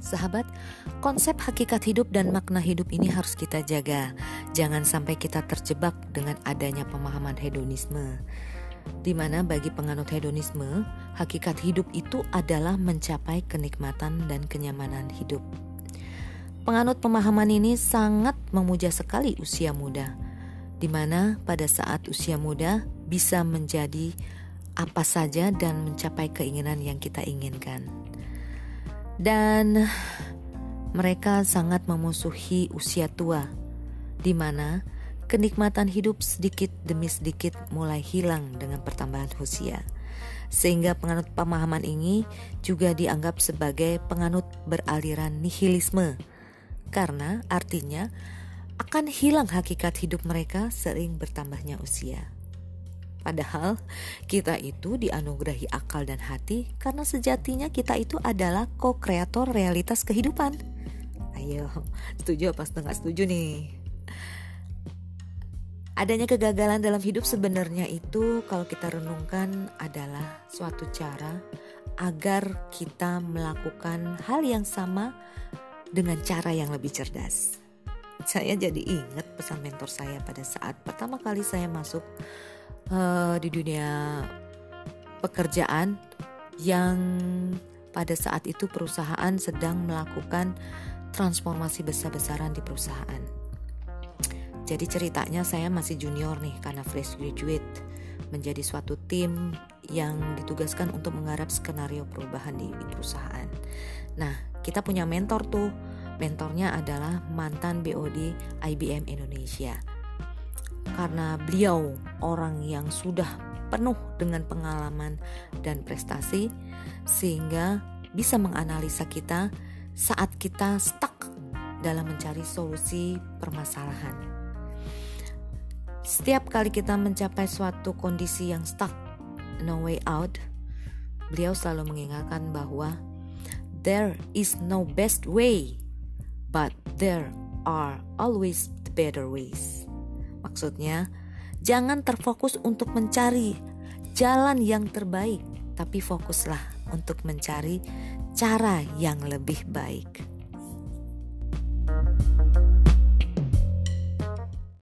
sahabat, konsep hakikat hidup dan makna hidup ini harus kita jaga. Jangan sampai kita terjebak dengan adanya pemahaman hedonisme. Di mana bagi penganut hedonisme, hakikat hidup itu adalah mencapai kenikmatan dan kenyamanan hidup. Penganut pemahaman ini sangat memuja sekali usia muda, di mana pada saat usia muda bisa menjadi apa saja dan mencapai keinginan yang kita inginkan dan mereka sangat memusuhi usia tua, di mana kenikmatan hidup sedikit demi sedikit mulai hilang dengan pertambahan usia. Sehingga penganut pemahaman ini juga dianggap sebagai penganut beraliran nihilisme, karena artinya akan hilang hakikat hidup mereka sering bertambahnya usia. Padahal kita itu dianugerahi akal dan hati karena sejatinya kita itu adalah co-kreator realitas kehidupan. Ayo, setuju apa setengah setuju nih? Adanya kegagalan dalam hidup sebenarnya itu kalau kita renungkan adalah suatu cara agar kita melakukan hal yang sama dengan cara yang lebih cerdas. Saya jadi ingat pesan mentor saya pada saat pertama kali saya masuk uh, di dunia pekerjaan yang pada saat itu perusahaan sedang melakukan transformasi besar-besaran di perusahaan. Jadi ceritanya saya masih junior nih karena fresh graduate menjadi suatu tim yang ditugaskan untuk menggarap skenario perubahan di, di perusahaan. Nah, kita punya mentor tuh. Mentornya adalah mantan BOD IBM Indonesia karena beliau orang yang sudah penuh dengan pengalaman dan prestasi sehingga bisa menganalisa kita saat kita stuck dalam mencari solusi permasalahan. Setiap kali kita mencapai suatu kondisi yang stuck, no way out, beliau selalu mengingatkan bahwa there is no best way, but there are always the better ways. Maksudnya, jangan terfokus untuk mencari jalan yang terbaik, tapi fokuslah untuk mencari cara yang lebih baik.